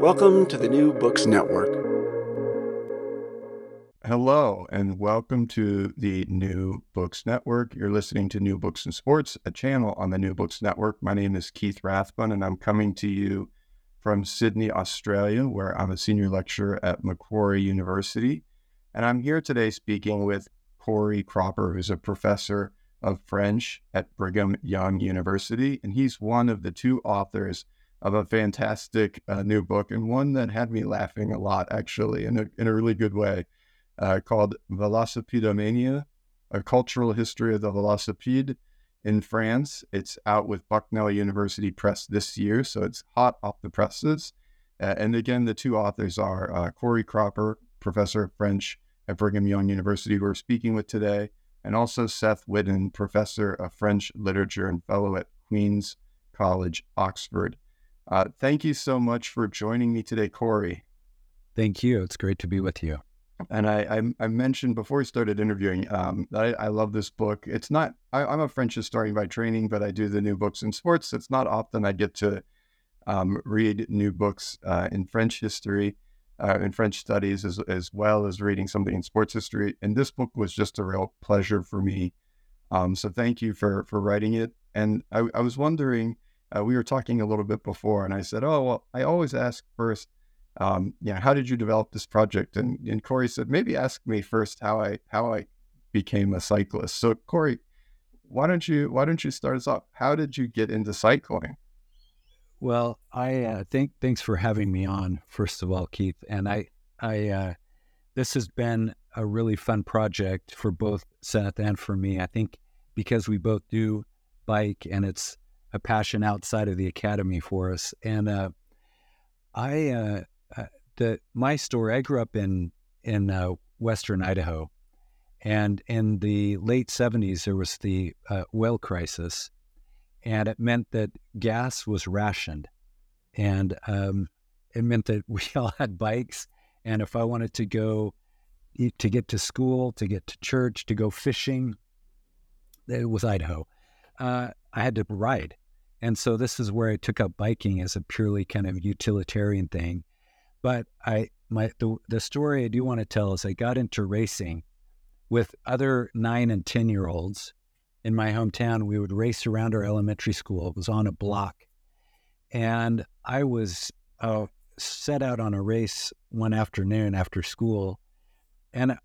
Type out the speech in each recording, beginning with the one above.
Welcome to the New Books Network. Hello, and welcome to the New Books Network. You're listening to New Books in Sports, a channel on the New Books Network. My name is Keith Rathbun, and I'm coming to you from Sydney, Australia, where I'm a senior lecturer at Macquarie University. And I'm here today speaking with Corry Cropper, who's a professor of French at Brigham Young University. And he's one of the two authors of a fantastic uh, new book and one that had me laughing a lot, actually, in a, in a really good way, uh, called Velocipedomania, A Cultural History of the Velocipede in France. It's out with Bucknell University Press this year, so it's hot off the presses. Uh, and again, the two authors are uh, Corry Cropper, professor of French at Brigham Young University, who we're speaking with today, and also Seth Whidden, professor of French literature and fellow at Queen's College, Oxford. Uh, thank you so much for joining me today, Corry. Thank you. It's great to be with you. And I, I, I mentioned before we started interviewing, um, I, I, love this book. It's not, I, am a French historian by training, but I do the new books in sports. It's not often I get to um, read new books uh, in French history, uh, in French studies, as, as well as reading something in sports history. And this book was just a real pleasure for me. Um, so thank you for, for writing it. And I, I was wondering, uh, we were talking a little bit before, and I said, "Oh, well, I always ask first, um, yeah, how did you develop this project?" And and Corry said, "Maybe ask me first how I how I became a cyclist." So Corry, why don't you why don't you start us off? How did you get into cycling? Well, I uh, think thanks for having me on. First of all, Keith, and I I uh, this has been a really fun project for both Seth and for me. I think because we both do bike, and it's a passion outside of the academy for us. And uh, I, uh, uh, the my story, I grew up in in uh, Western Idaho, and in the late '70s there was the uh, oil crisis, and it meant that gas was rationed, and um, it meant that we all had bikes, and if I wanted to go to get to school, to get to church, to go fishing, it was Idaho. Uh, I had to ride. And so this is where I took up biking as a purely kind of utilitarian thing. But I my the, the story I do want to tell is I got into racing with other nine and ten year olds in my hometown. We would race around our elementary school. It was on a block, and I was uh, set out on a race one afternoon after school, and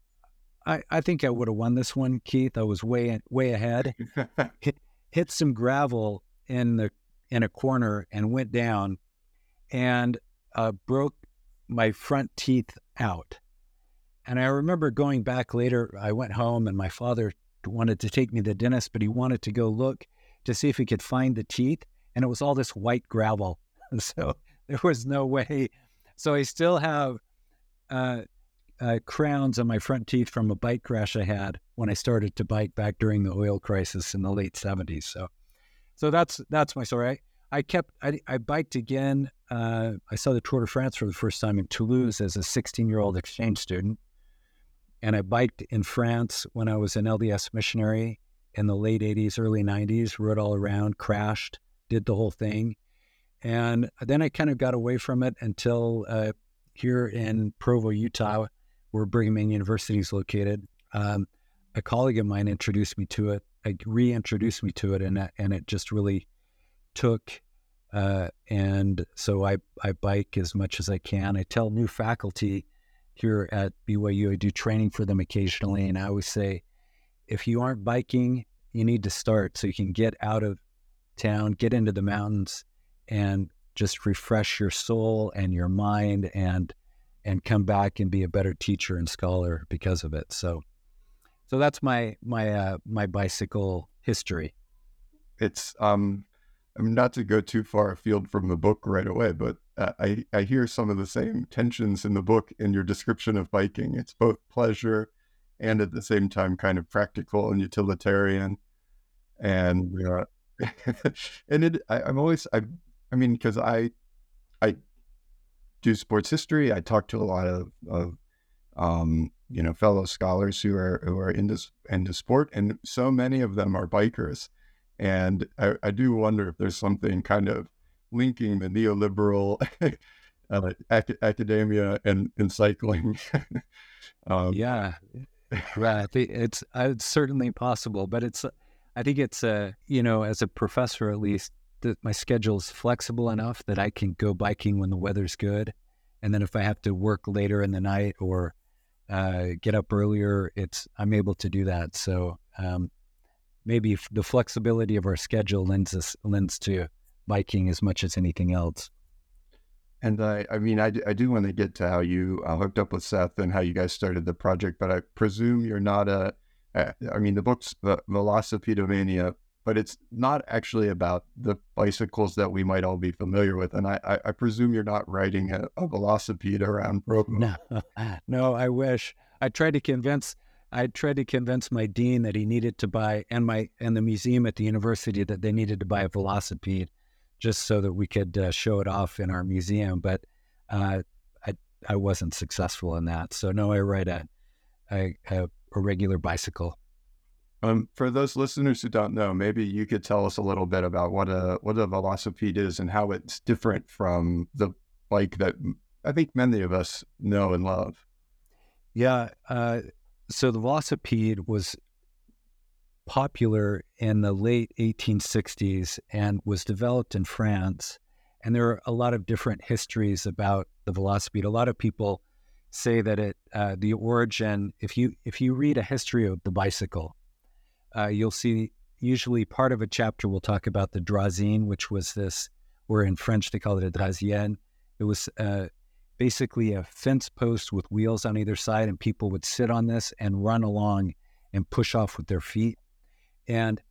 I, I think I would have won this one, Keith. I was way way ahead. hit, hit some gravel in the in a corner and went down and uh, broke my front teeth out. And I remember going back later. I went home and my father wanted to take me to the dentist, but he wanted to go look to see if he could find the teeth. And it was all this white gravel. so there was no way. So I still have uh, uh, crowns on my front teeth from a bike crash I had when I started to bike back during the oil crisis in the late 70s. So so that's that's my story. I, I kept I, I biked again. Uh, I saw the Tour de France for the first time in Toulouse as a 16 year old exchange student, And I biked in France when I was an LDS missionary in the late 80s, early 90s, rode all around, crashed, did the whole thing. And then I kind of got away from it until uh, here in Provo, Utah, where Brigham Young University is located. Um, a colleague of mine introduced me to it, reintroduced me to it, and and it just really took. Uh, and so I, I bike as much as I can. I tell new faculty here at BYU, I do training for them occasionally, and I always say, if you aren't biking, you need to start so you can get out of town, get into the mountains, and just refresh your soul and your mind, and and come back and be a better teacher and scholar because of it. So, so that's my my uh, my bicycle history. It's um I mean, not to go too far afield from the book right away, but uh, I, I hear some of the same tensions in the book in your description of biking. It's both pleasure and at the same time kind of practical and utilitarian. And uh, and it, I, I'm always, I, I mean, because I, I do sports history. I talk to a lot of, of um, you know, fellow scholars who are who are into into sport, and so many of them are bikers and I, I do wonder if there's something kind of linking the neoliberal uh, ac- academia and, and cycling. um, yeah, right. It's uh, it's certainly possible, but it's I think it's uh, you know as a professor at least that my schedule is flexible enough that I can go biking when the weather's good, and then if I have to work later in the night or uh, get up earlier, it's I'm able to do that. So um, maybe the flexibility of our schedule lends us lends to biking as much as anything else. And I, I mean, I, I do want to get to how you uh, hooked up with Seth and how you guys started the project, but I presume you're not a. I mean, the book's the Velocipedomania, but it's not actually about the bicycles that we might all be familiar with. And I, I, I presume you're not riding a, a velocipede around Provo. No, no, I wish. I tried to convince I tried to convince my dean that he needed to buy, and my and the museum at the university that they needed to buy a velocipede, just so that we could uh, show it off in our museum. But uh, I I wasn't successful in that. So no, I ride a a, a, a regular bicycle. Um, for those listeners who don't know, maybe you could tell us a little bit about what a what a velocipede is and how it's different from the bike that I think many of us know and love. Yeah, uh, so the velocipede was popular in the late 1860s and was developed in France. And there are a lot of different histories about the velocipede. A lot of people say that it, uh, the origin, if you if you read a history of the bicycle, uh, you'll see usually part of a chapter will talk about the draisine, which was this, or in French they call it a draisienne. It was uh, basically a fence post with wheels on either side, and people would sit on this and run along and push off with their feet. And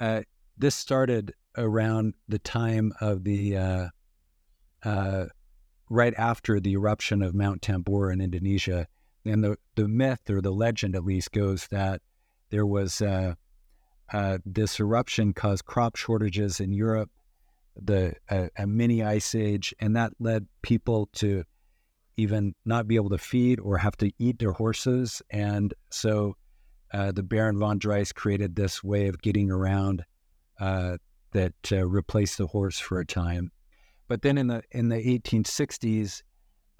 uh, this started around the time of the uh, uh, right after the eruption of Mount Tambora in Indonesia. And the, the myth or the legend, at least, goes that there was uh, uh, this eruption caused crop shortages in Europe, the a mini ice age, and that led people to even not be able to feed or have to eat their horses. And so uh, the Baron von Drais created this way of getting around uh, that uh, replaced the horse for a time. But then in the in the 1860s,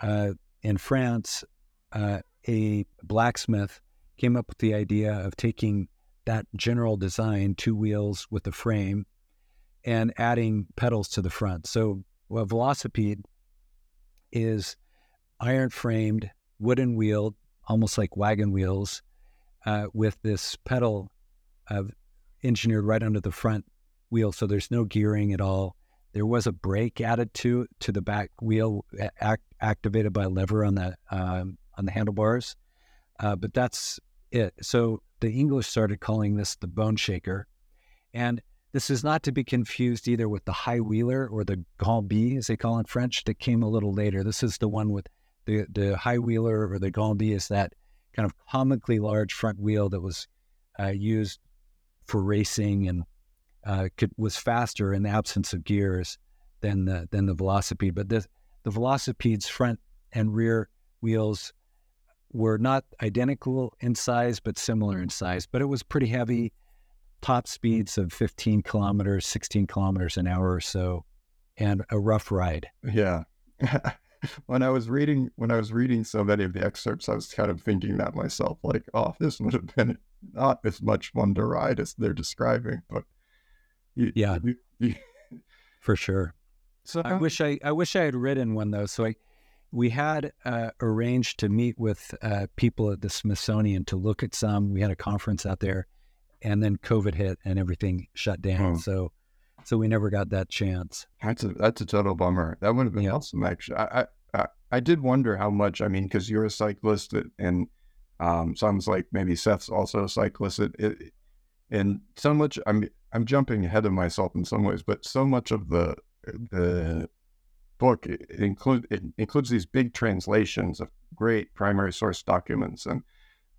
uh, in France, uh, a blacksmith came up with the idea of taking that general design, two wheels with a frame, and adding pedals to the front. So a velocipede is iron framed, wooden wheeled, almost like wagon wheels, uh, with this pedal uh, engineered right under the front wheel. So there's no gearing at all. There was a brake added to to the back wheel, act, activated by lever on the um, on the handlebars. Uh, but that's it. So the English started calling this the bone shaker, and this is not to be confused either with the high wheeler or the grand bi, as they call it in French, that came a little later. This is the one with the the high wheeler or the grand bi is that kind of comically large front wheel that was uh, used for racing and uh, could, was faster in the absence of gears than the than the velocipede. But the the velocipede's front and rear wheels were not identical in size, but similar in size. But it was pretty heavy, top speeds of 15 kilometers, 16 kilometers an hour or so, and a rough ride. Yeah. when I was reading when I was reading so many of the excerpts, I was kind of thinking that myself, like, oh, this would have been not as much fun to ride as they're describing, but you, yeah, you, you, for sure. So I wish I I wish I had ridden one though. So I we had uh, arranged to meet with uh, people at the Smithsonian to look at some. We had a conference out there, and then COVID hit and everything shut down. Oh. So so we never got that chance. That's a that's a total bummer. That would have been yeah. awesome. Actually, I, I I did wonder how much. I mean, because you're a cyclist, and um, sounds like maybe Seth's also a cyclist. It, it, and so much. I'm I'm jumping ahead of myself in some ways, but so much of the the book it include it includes these big translations of great primary source documents, and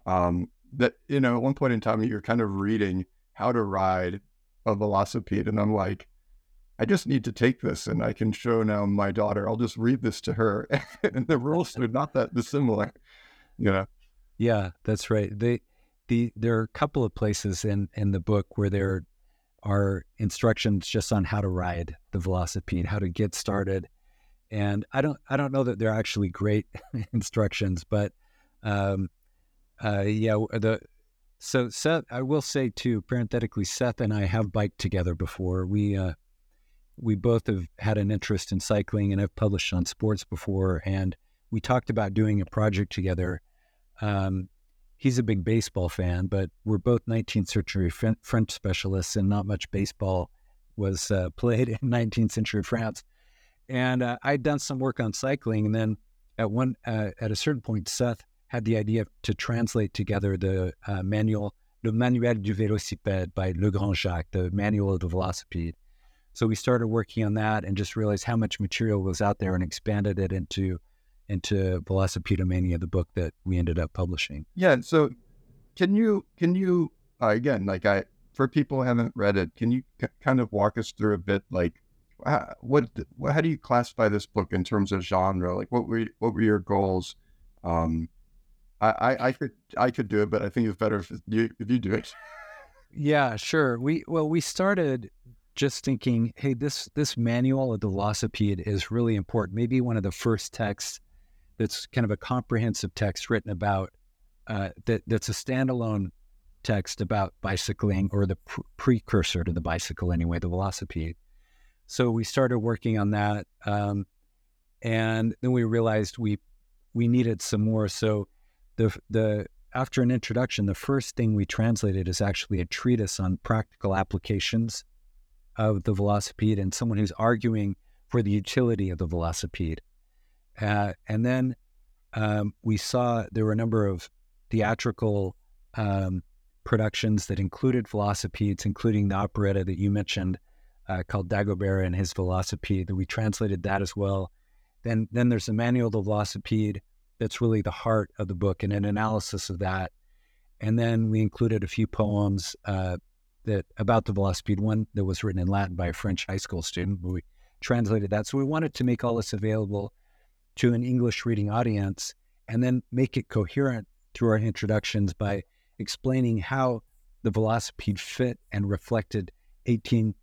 um, that you know at one point in time you're kind of reading how to ride a velocipede. And I'm like, I just need to take this and I can show now my daughter, I'll just read this to her. and the rules are not that dissimilar, you know? Yeah, that's right. They, the, there are a couple of places in, in the book where there are instructions just on how to ride the velocipede, how to get started. And I don't, I don't know that they're actually great instructions, but, um, uh, yeah, the, so Seth, I will say too, parenthetically, Seth and I have biked together before. We uh, we both have had an interest in cycling and have published on sports before, and we talked about doing a project together. Um, he's a big baseball fan, but we're both 19th century French specialists, and not much baseball was uh, played in 19th century France. And uh, I'd done some work on cycling, and then at one uh, at a certain point, Seth had the idea to translate together the uh, manual, the Manuel du Vélocipède by Le Grand Jacques, the manual of the velocipede. So we started working on that and just realized how much material was out there and expanded it into into Velocipedomania, the book that we ended up publishing. Yeah. So can you can you uh, again like I for people who haven't read it, can you c- kind of walk us through a bit like what, what how do you classify this book in terms of genre? Like what were what were your goals? Um, I, I, could I could do it, but I think it's better if you if you do it. yeah, sure. We well we started just thinking, hey, this this manual of the velocipede is really important. Maybe one of the first texts that's kind of a comprehensive text written about uh, that that's a standalone text about bicycling or the pr- precursor to the bicycle anyway, the velocipede. So we started working on that, um, and then we realized we we needed some more. So the the after an introduction, the first thing we translated is actually a treatise on practical applications of the velocipede and someone who's arguing for the utility of the velocipede. Uh, and then um, we saw there were a number of theatrical um, productions that included velocipedes, including the operetta that you mentioned uh, called Dagobert and his velocipede. That we translated that as well. Then, then there's the manual of the velocipede that's really the heart of the book and an analysis of that. And then we included a few poems uh, that about the velocipede. One that was written in Latin by a French high school student. We translated that. So we wanted to make all this available to an English reading audience, and then make it coherent through our introductions by explaining how the velocipede fit and reflected 18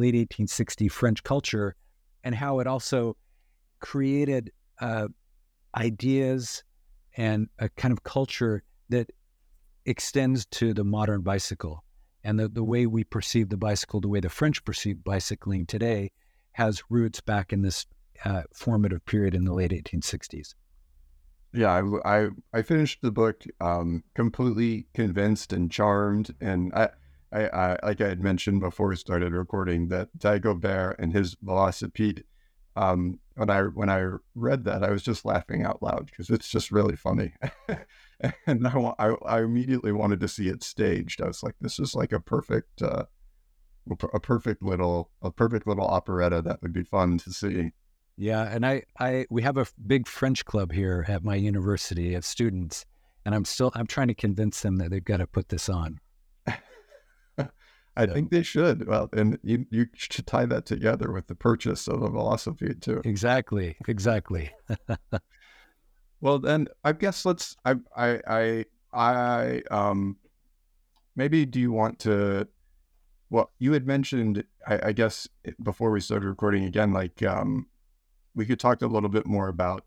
late 1860 French culture, and how it also created uh, ideas and a kind of culture that extends to the modern bicycle. And the, the way we perceive the bicycle, the way the French perceive bicycling today, has roots back in this uh, formative period in the late 1860s. Yeah, I, I, I finished the book um, completely convinced and charmed. And I, I, I, like I had mentioned before we started recording, that Dagobert and his velocipede um, when I when I read that, I was just laughing out loud because it's just really funny, and I, I, I immediately wanted to see it staged. I was like, this is like a perfect uh, a perfect little a perfect little operetta that would be fun to see. Yeah, and I I we have a big French club here at my university of students, and I'm still I'm trying to convince them that they've got to put this on. I think they should. Well, and you you should tie that together with the purchase of a velocipede too. Exactly. Exactly. Well, then I guess let's. I I I I um maybe do you want to? Well, you had mentioned, I, I guess before we started recording again, like um, we could talk a little bit more about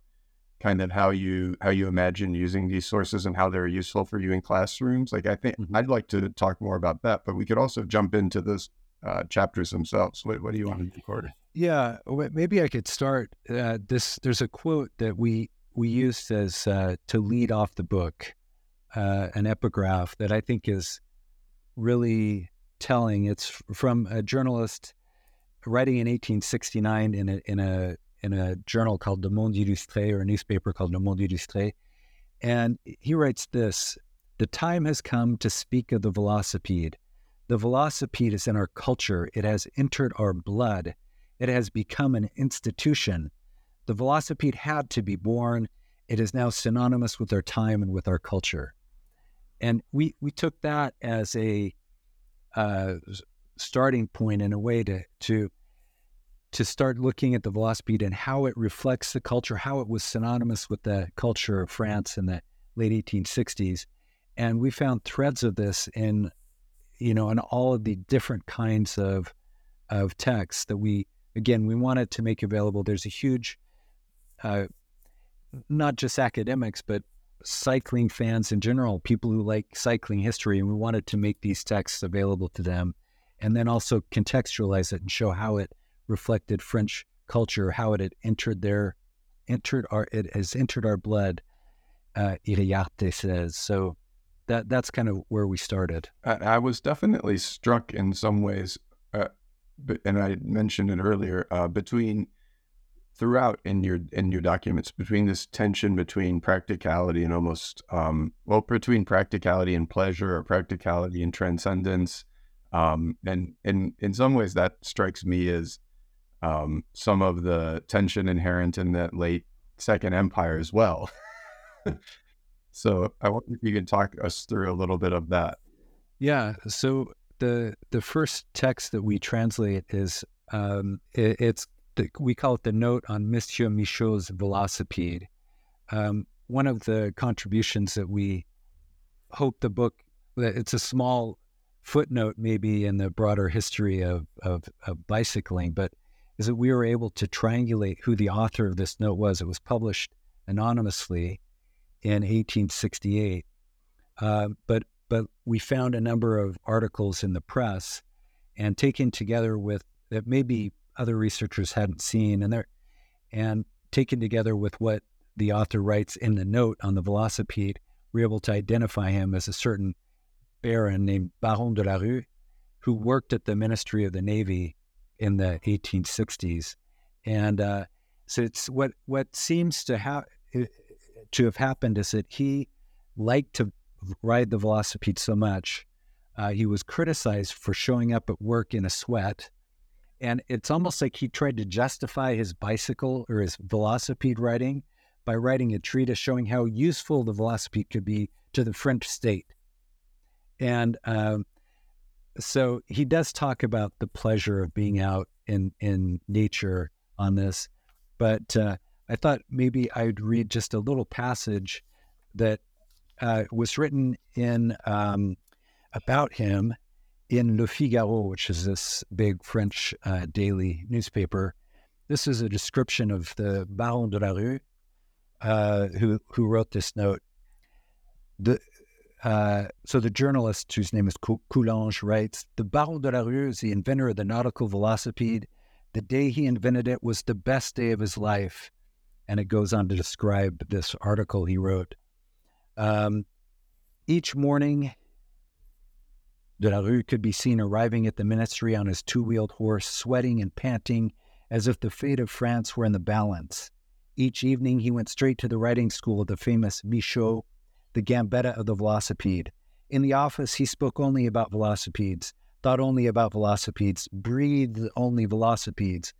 kind of how you how you imagine using these sources and how they're useful for you in classrooms. Like I think mm-hmm. I'd like to talk more about that, but we could also jump into those uh, chapters themselves. What, what do you want to record? Yeah, maybe I could start. Uh, this there's a quote that we we used as uh, to lead off the book, uh, an epigraph that I think is really telling. It's from a journalist writing in 1869 in a in a in a journal called Le Monde Illustré or a newspaper called Le Monde Illustré, and he writes this: "The time has come to speak of the velocipede. The velocipede is in our culture. It has entered our blood. It has become an institution." The velocipede had to be born. It is now synonymous with our time and with our culture. And we, we took that as a uh, starting point in a way to, to, to start looking at the velocipede and how it reflects the culture, how it was synonymous with the culture of France in the late 1860s. And we found threads of this in, you know, in all of the different kinds of, of texts that we, again, we wanted to make available. There's a huge uh, not just academics, but cycling fans in general, people who like cycling history. And we wanted to make these texts available to them and then also contextualize it and show how it reflected French culture, how it had entered their, entered our, it has entered our blood, uh, Iriarte says. So that that's kind of where we started. I, I was definitely struck in some ways, uh, and I mentioned it earlier, uh, between throughout in your in your documents between this tension between practicality and almost um, well between practicality and pleasure or practicality and transcendence um, and in in some ways that strikes me as um, some of the tension inherent in that late second empire as well so i wonder if you can talk us through a little bit of that yeah so the the first text that we translate is um, it, it's the, we call it the note on Monsieur Michaud's velocipede. Um, one of the contributions that we hope the book, it's a small footnote maybe in the broader history of, of, of bicycling, but is that we were able to triangulate who the author of this note was. It was published anonymously in 1868, uh, but but we found a number of articles in the press, and taken together with that maybe other researchers hadn't seen, and they're and taken together with what the author writes in the note on the velocipede, we're able to identify him as a certain baron named Baron de la Rue, who worked at the Ministry of the Navy in the 1860s, and uh, so it's what what seems to have to have happened is that he liked to ride the velocipede so much. Uh, he was criticized for showing up at work in a sweat and it's almost like he tried to justify his bicycle or his velocipede riding by writing a treatise showing how useful the velocipede could be to the French state. And um, so he does talk about the pleasure of being out in, in nature on this. But uh, I thought maybe I'd read just a little passage that uh, was written in um, about him in Le Figaro, which is this big French uh, daily newspaper, this is a description of the Baron de la Rue, uh, who who wrote this note. The uh, so the journalist whose name is Coulanges writes: The Baron de la Rue is the inventor of the nautical velocipede. The day he invented it was the best day of his life, and it goes on to describe this article he wrote. Um, each morning De la Rue could be seen arriving at the ministry on his two wheeled horse, sweating and panting as if the fate of France were in the balance. Each evening he went straight to the riding school of the famous Michaud, the Gambetta of the velocipede. In the office, he spoke only about velocipedes, thought only about velocipedes, breathed only velocipedes.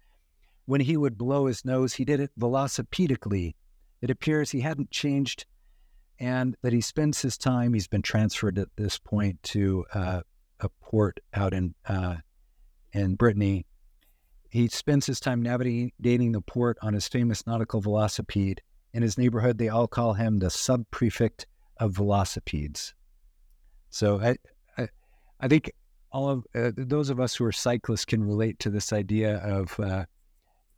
When he would blow his nose, he did it velocipedically. It appears he hadn't changed and that he spends his time, he's been transferred at this point to uh, a port out in uh, in Brittany. He spends his time navigating the port on his famous nautical velocipede. in his neighborhood, they all call him the sub prefect of velocipedes. So I, I, I think all of uh, those of us who are cyclists can relate to this idea of uh,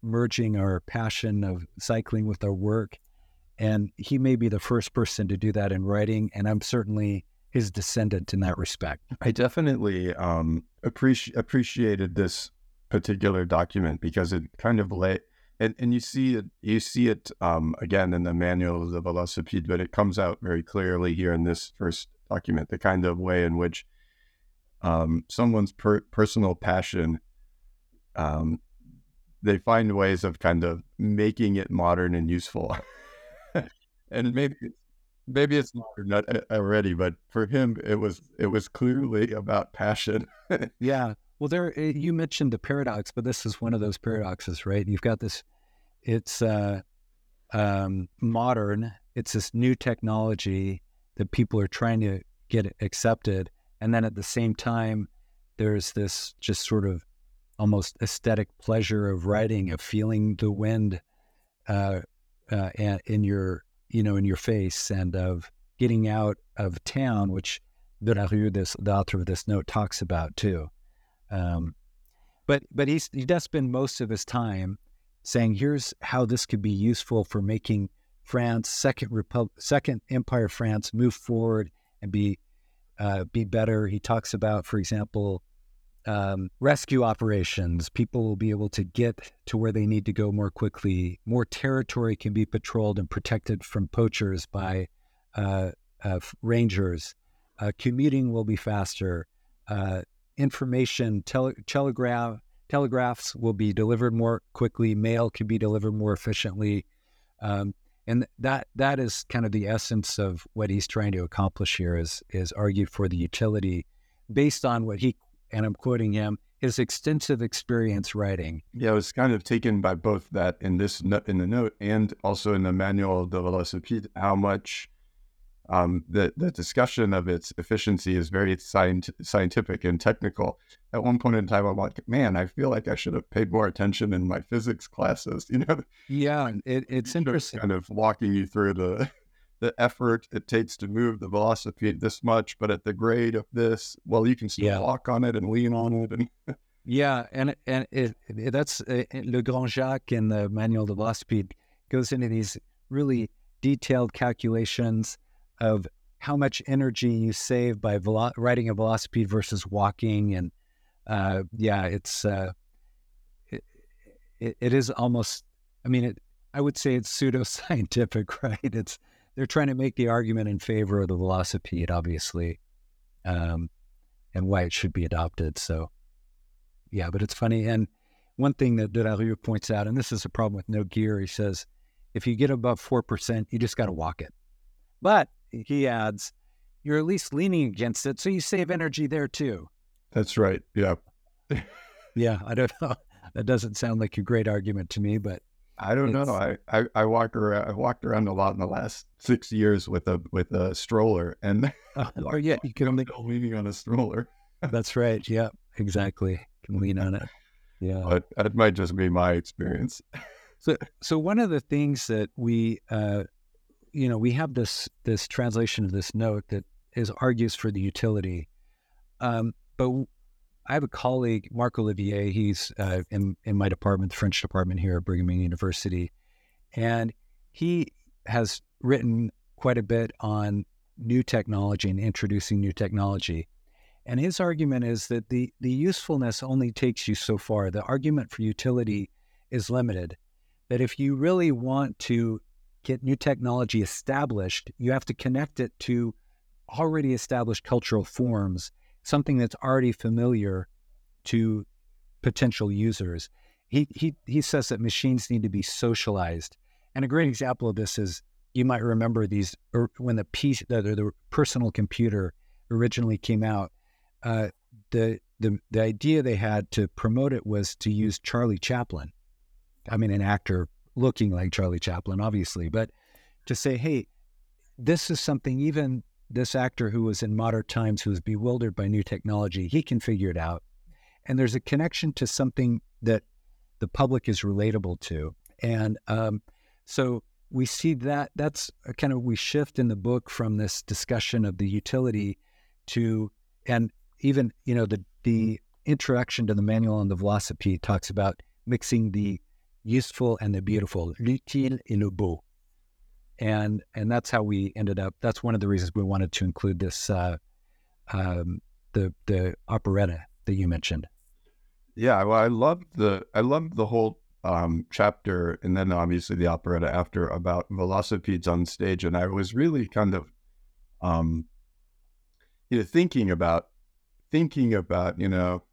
merging our passion of cycling with our work. And he may be the first person to do that in writing, and I'm certainly his descendant in that respect. I definitely um, appreci- appreciated this particular document because it kind of lay and, and you see it you see it um, again in the manual of the velocipede, but it comes out very clearly here in this first document the kind of way in which um, someone's per- personal passion um, they find ways of kind of making it modern and useful. and maybe maybe it's modern uh, already, but for him it was it was clearly about passion. yeah. Well, there eh, you mentioned the paradox, but this is one of those paradoxes, right? You've got this. It's uh, um, modern. It's this new technology that people are trying to get accepted, and then at the same time, there's this just sort of almost aesthetic pleasure of writing, of feeling the wind uh, uh, in your, you know, in your face, and of getting out of town, which Rue, this the author of this note, talks about too. Um, but but he's he does spend most of his time saying, "Here's how this could be useful for making France, second Repub- second Empire France, move forward and be uh, be better." He talks about, for example, um, rescue operations. People will be able to get to where they need to go more quickly. More territory can be patrolled and protected from poachers by uh, uh, rangers. Uh, commuting will be faster. Information, tele- telegraph, telegraphs will be delivered more quickly. Mail can be delivered more efficiently. Um, and that that is kind of the essence of what he's trying to accomplish here is is argue for the utility based on what he and I'm quoting him, his extensive experience writing. Yeah, it was kind of taken by both that in this in the note and also in the manual de velocipede how much um, the the discussion of its efficiency is very scient- scientific and technical. At one point in time, I'm like, man, I feel like I should have paid more attention in my physics classes. You know? Yeah, it, it's interesting. Kind of walking you through the the effort it takes to move the velocipede this much, but at the grade of this, well, you can still yeah. walk on it and lean on it. And yeah, and and it, it, that's uh, Le Grand Jacques in the Manual de Velocipede goes into these really detailed calculations of how much energy you save by velo- riding a velocipede versus walking, and uh, yeah, it's uh, it, it is almost. I mean, it. I would say it's pseudoscientific, right? It's they're trying to make the argument in favor of the velocipede, obviously, um, and why it should be adopted. So, yeah, but it's funny. And one thing that Delarue points out, and this is a problem with no gear, he says, if you get above 4%, you just got to walk it. But he adds, you're at least leaning against it, so you save energy there too. That's right. Yeah. yeah, I don't know. That doesn't sound like a great argument to me, but I don't know. I, I, I walked around. I walked around a lot in the last six years with a with a stroller, and oh, or yeah, you can only go leaning on a stroller. That's right. Yeah, exactly. Can lean on it. Yeah, but that might just be my experience. So, so one of the things that we, uh, you know, we have this this translation of this note that is argues for the utility, um, but I have a colleague, Marc Olivier. He's uh, in in my department, the French department here at Brigham Young University, and he has written quite a bit on new technology and introducing new technology. And his argument is that the the usefulness only takes you so far. The argument for utility is limited. That if you really want to get new technology established, you have to connect it to already established cultural forms something that's already familiar to potential users. He, he, he says that machines need to be socialized. And a great example of this is you might remember these er, when the, PC, the, the personal computer originally came out. Uh, the, the, the idea they had to promote it was to use Charlie Chaplin. I mean, an actor looking like Charlie Chaplin, obviously, but to say, hey, this is something even this actor who was in modern times who was bewildered by new technology, he can figure it out. And there's a connection to something that the public is relatable to. And um, so we see that that's kind of we shift in the book from this discussion of the utility to and even you know the the introduction to the manual on the velocipede talks about mixing the useful and the beautiful, l'utile et le beau, and and that's how we ended up. That's one of the reasons we wanted to include this uh, um, the the operetta that you mentioned. Yeah, well, I love the I love the whole um, chapter, and then obviously the operetta after about velocipedes on stage, and I was really kind of, um, you know, thinking about thinking about you know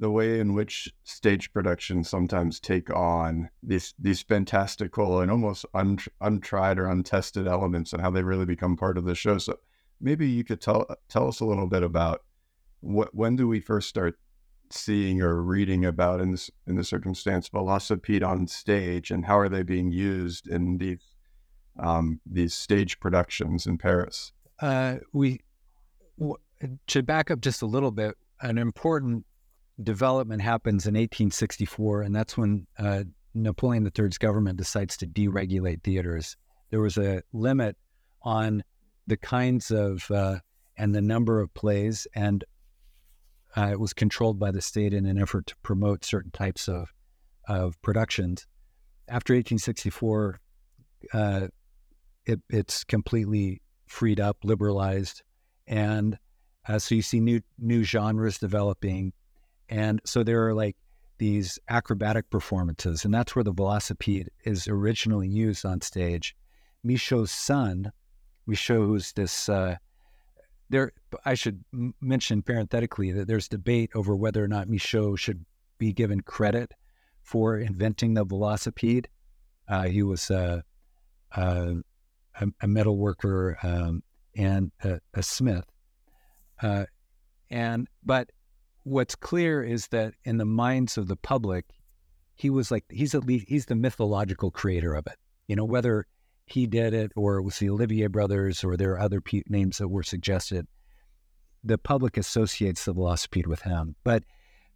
the way in which stage productions sometimes take on these these fantastical and almost un, untried or untested elements and how they really become part of the show. So maybe you could tell tell us a little bit about what when do we first start seeing or reading about in this in the circumstance velocipede on stage and how are they being used in these um, these stage productions in Paris? Uh, we w- to back up just a little bit. An important development happens in 1864, and that's when uh, Napoleon III's government decides to deregulate theaters. There was a limit on the kinds of uh, and the number of plays, and uh, it was controlled by the state in an effort to promote certain types of of productions. After 1864, uh, it, it's completely freed up, liberalized, and uh, so you see new new genres developing, and so there are like these acrobatic performances, and that's where the velocipede is originally used on stage. Michaud's son, Michaud, who's this uh, there, I should mention parenthetically that there's debate over whether or not Michaud should be given credit for inventing the velocipede. Uh, he was uh, uh, a, a metal worker um, and a, a smith. Uh, and but what's clear is that in the minds of the public, he was like he's at least he's the mythological creator of it. You know whether he did it, or it was the Olivier brothers, or there are other pe- names that were suggested. The public associates the velocipede with him, but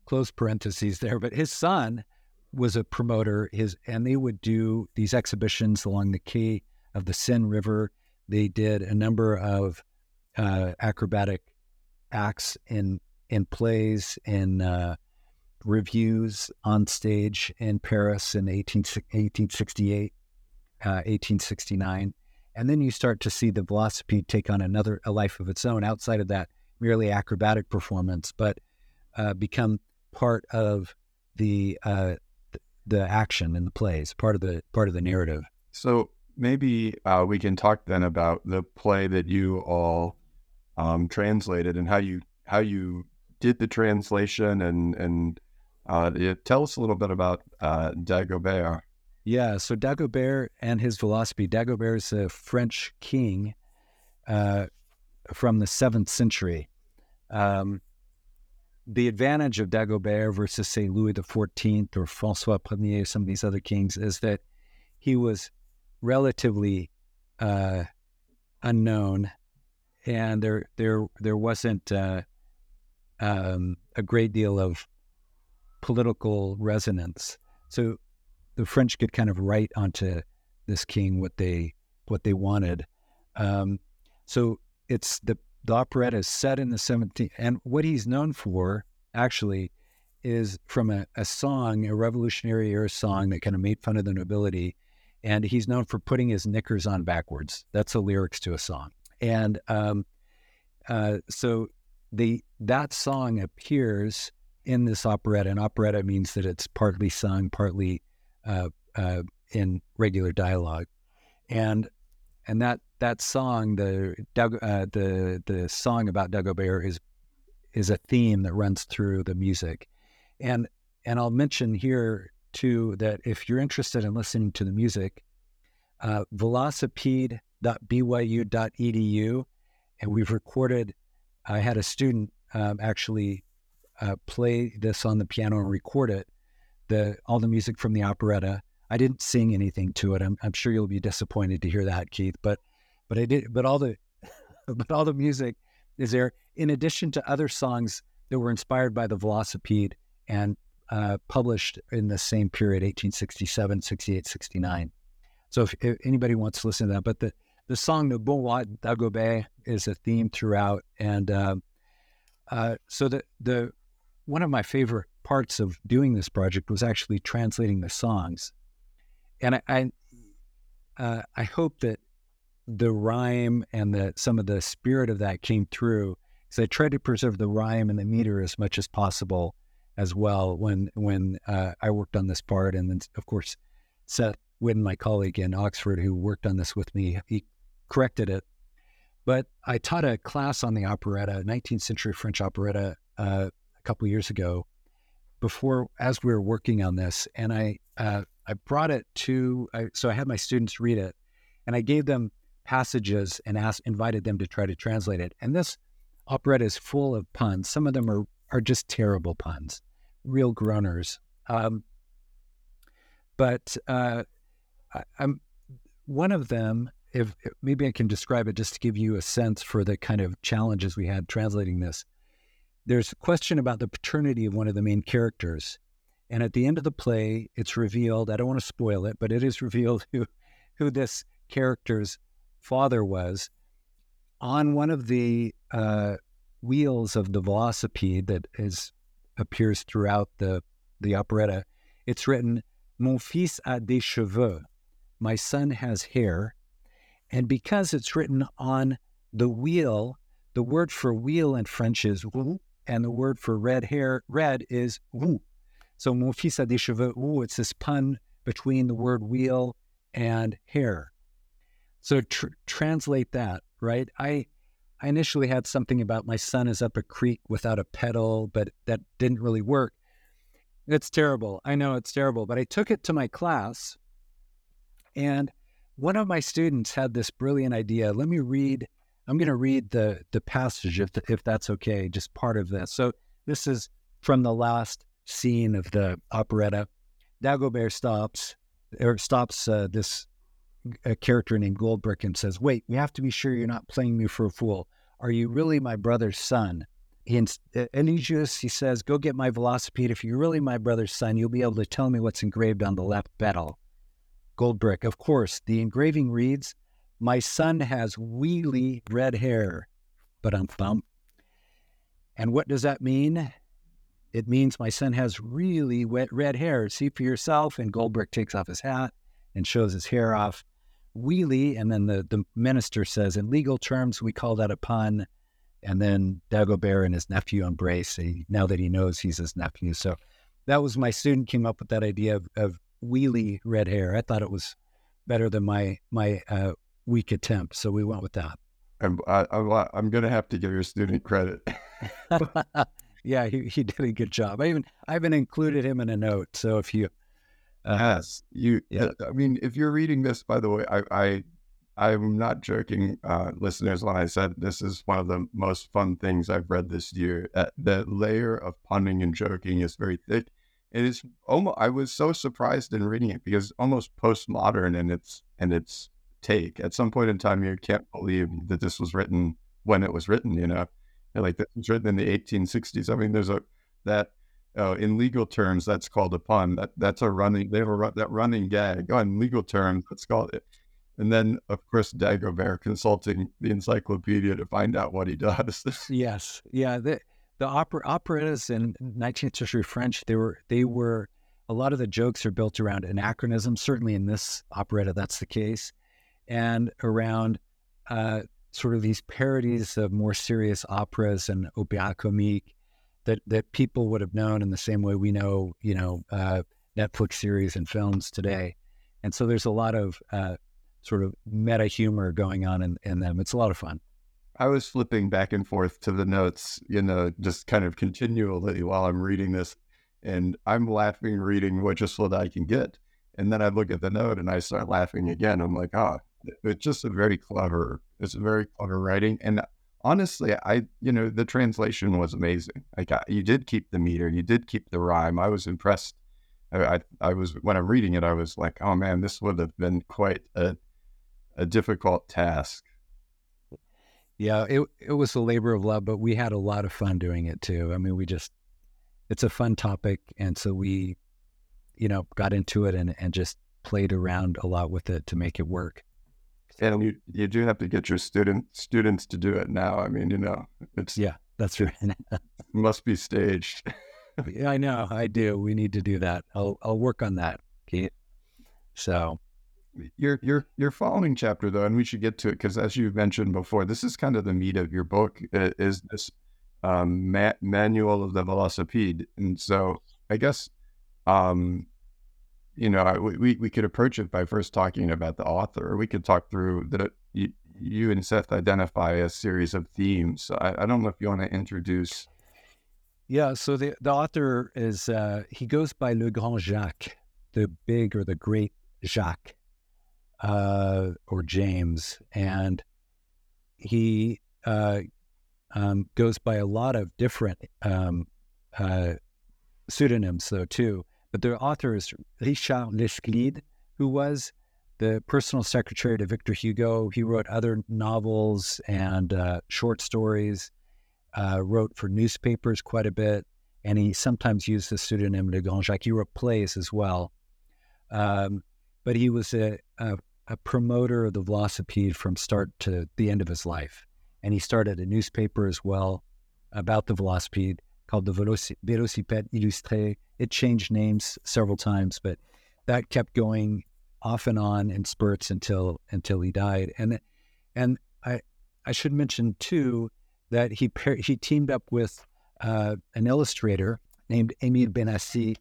close parentheses there. But his son was a promoter. His and they would do these exhibitions along the quay of the Seine River. They did a number of uh, acrobatic acts in in plays in uh, revues on stage in Paris in 18, 1868 1869. Uh, and then you start to see the velocipede take on another a life of its own outside of that merely acrobatic performance, but uh, become part of the uh, the action in the plays, part of the part of the narrative. So maybe uh, we can talk then about the play that you all um, translated and how you how you did the translation and and uh, tell us a little bit about uh, Dagobert. Yeah, so Dagobert and his velocipede. Dagobert is a French king uh, from the seventh century. Um, the advantage of Dagobert versus, say, Louis XIV or Francois Ier, some of these other kings, is that he was relatively uh, unknown, and there there there wasn't uh, um, a great deal of political resonance. So the French could kind of write onto this king what they what they wanted. Um, so it's the the operetta is set in the 17th, and what he's known for actually is from a, a song, a Revolutionary era song that kind of made fun of the nobility, and he's known for putting his knickers on backwards. That's the lyrics to a song, and um, uh, so the that song appears in this operetta. And operetta means that it's partly sung, partly uh, uh, in regular dialogue, and and that that song, the uh, the the song about Dagobert is is a theme that runs through the music, and and I'll mention here too that if you're interested in listening to the music, uh, velocipede.byu.edu, and we've recorded. I had a student um, actually uh, play this on the piano and record it, the all the music from the operetta. I didn't sing anything to it. I'm, I'm sure you'll be disappointed to hear that, Keith. But but I did. But all the but all the music is there. In addition to other songs that were inspired by the Velocipede and uh, published in the same period, 1867, 68, 69. So if, if, anybody wants to listen to that, but the the song "Ne Bon Dagobert" is a theme throughout, and uh, uh, so the the one of my favorite parts of doing this project was actually translating the songs, and I I, uh, I hope that the rhyme and the some of the spirit of that came through because I tried to preserve the rhyme and the meter as much as possible as well when when uh, I worked on this part, and then of course Seth Whidden, my colleague in Oxford, who worked on this with me, he corrected it. But I taught a class on the operetta, 19th century French operetta, uh, a couple years ago, before as we were working on this, and I uh, I brought it to I, so I had my students read it, and I gave them passages and asked invited them to try to translate it. And this operetta is full of puns. Some of them are are just terrible puns, real groaners. Um, but uh, I, am one of them. If, maybe I can describe it just to give you a sense for the kind of challenges we had translating this. There's a question about the paternity of one of the main characters, and at the end of the play, it's revealed. I don't want to spoil it, but it is revealed who who this character's father was. On one of the uh, wheels of the velocipede that is appears throughout the the operetta, it's written "Mon fils a des cheveux," my son has hair, and because it's written on the wheel, the word for wheel in French is roux, and the word for red hair red is roux. So mon fils a des cheveux roux. It's this pun between the word wheel and hair. So tr- translate that, right? I I initially had something about my son is up a creek without a pedal, but that didn't really work. It's terrible. I know it's terrible, but I took it to my class and one of my students had this brilliant idea. Let me read. I'm going to read the the passage if if that's okay, just part of this. So this is from the last scene of the operetta. Dagobert stops or stops uh, this a character named Goldbrick and says, Wait, we have to be sure you're not playing me for a fool. Are you really my brother's son? He, uh, Eligius, he says, Go get my velocipede. If you're really my brother's son, you'll be able to tell me what's engraved on the left pedal. Goldbrick, of course, the engraving reads, My son has wheelie red hair, but I'm thump. And what does that mean? It means my son has really wet red hair. See for yourself. And Goldbrick takes off his hat and shows his hair off wheelie. And then the, the minister says, in legal terms, we call that a pun. And then Dagobert and his nephew embrace now that he knows he's his nephew. So that was my student came up with that idea of, of wheelie red hair. I thought it was better than my my uh, weak attempt. So we went with that. I'm, I, I'm going to have to give your student credit. yeah, he, he did a good job. I even I even included him in a note. So if you uh, yes, you. Yeah. I mean, if you're reading this, by the way, I, I I'm not joking, uh, listeners, when I said this is one of the most fun things I've read this year. Uh, the layer of punning and joking is very thick. It is almost. I was so surprised in reading it because almost postmodern in its and its take. At some point in time, you can't believe that this was written when it was written. You know, like this was written in the 1860s. I mean, there's a that uh, in legal terms, that's called a pun. That that's a running. They have a that running gag. Oh, in legal terms, that's called it. And then, of course, Dagobert consulting the encyclopedia to find out what he does. yes, yeah. The the opera, operas in 19th century French, they were they were a lot of the jokes are built around anachronism. Certainly, in this operetta, that's the case, and around uh, sort of these parodies of more serious operas and opéra comique that that people would have known in the same way we know, you know, uh, Netflix series and films today. And so there's a lot of uh, sort of meta humor going on in, in them. It's a lot of fun. I was flipping back and forth to the notes, you know, just kind of continually while I'm reading this, and I'm laughing reading what just what I can get. And then I look at the note and I start laughing again. I'm like, oh, it's just a very clever, it's a very clever writing. And honestly, I you know the translation was amazing. Like you did keep the meter, you did keep the rhyme. I was impressed. I, I, I was when I'm reading it, I was like, oh man, this would have been quite a a difficult task. Yeah, it it was a labor of love, but we had a lot of fun doing it too. I mean, we just it's a fun topic, and so we, you know, got into it and and just played around a lot with it to make it work. And you you do have to get your student students to do it now. I mean, you know, it's yeah, that's right. must be staged. yeah, I know. I do. We need to do that. I'll I'll work on that, Keith. So your your your following chapter though, and we should get to it because as you mentioned before, this is kind of the meat of your book. Is this um, ma- manual of the velocipede? And so I guess um, you know we we could approach it by first talking about the author. Or we could talk through that. You, you and Seth identify a series of themes. I, I don't know if you want to introduce. Yeah, so the the author is uh, he goes by Le Grand Jacques, the big or the great Jacques uh, or James, and he uh, um, goes by a lot of different um, uh, pseudonyms, though too. But the author is Richard Lesclide, who was the personal secretary to Victor Hugo. He wrote other novels and uh, short stories. Uh, wrote for newspapers quite a bit, and he sometimes used the pseudonym Le Grand Jacques. He wrote plays as well. Um, but he was a, a, a, promoter of the velocipede from start to the end of his life. And he started a newspaper as well about the velocipede called the Veloci- Velocipede Illustré. It changed names several times, but that kept going off and on in spurts until until he died. And and I I should mention too that he he teamed up with uh, an illustrator named Emile Benassit,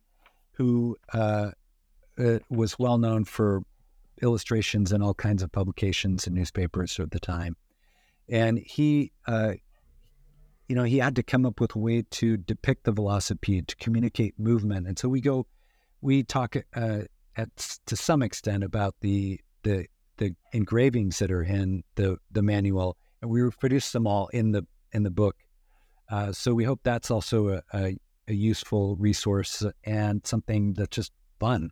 who uh, uh, was well known for illustrations in all kinds of publications and newspapers at the time. And he, uh, you know, he had to come up with a way to depict the velocipede, to communicate movement. And so we go, we talk uh, at to some extent about the the the engravings that are in the the manual, and we reproduce them all in the in the book. Uh, so we hope that's also a, a, a useful resource and something that's just fun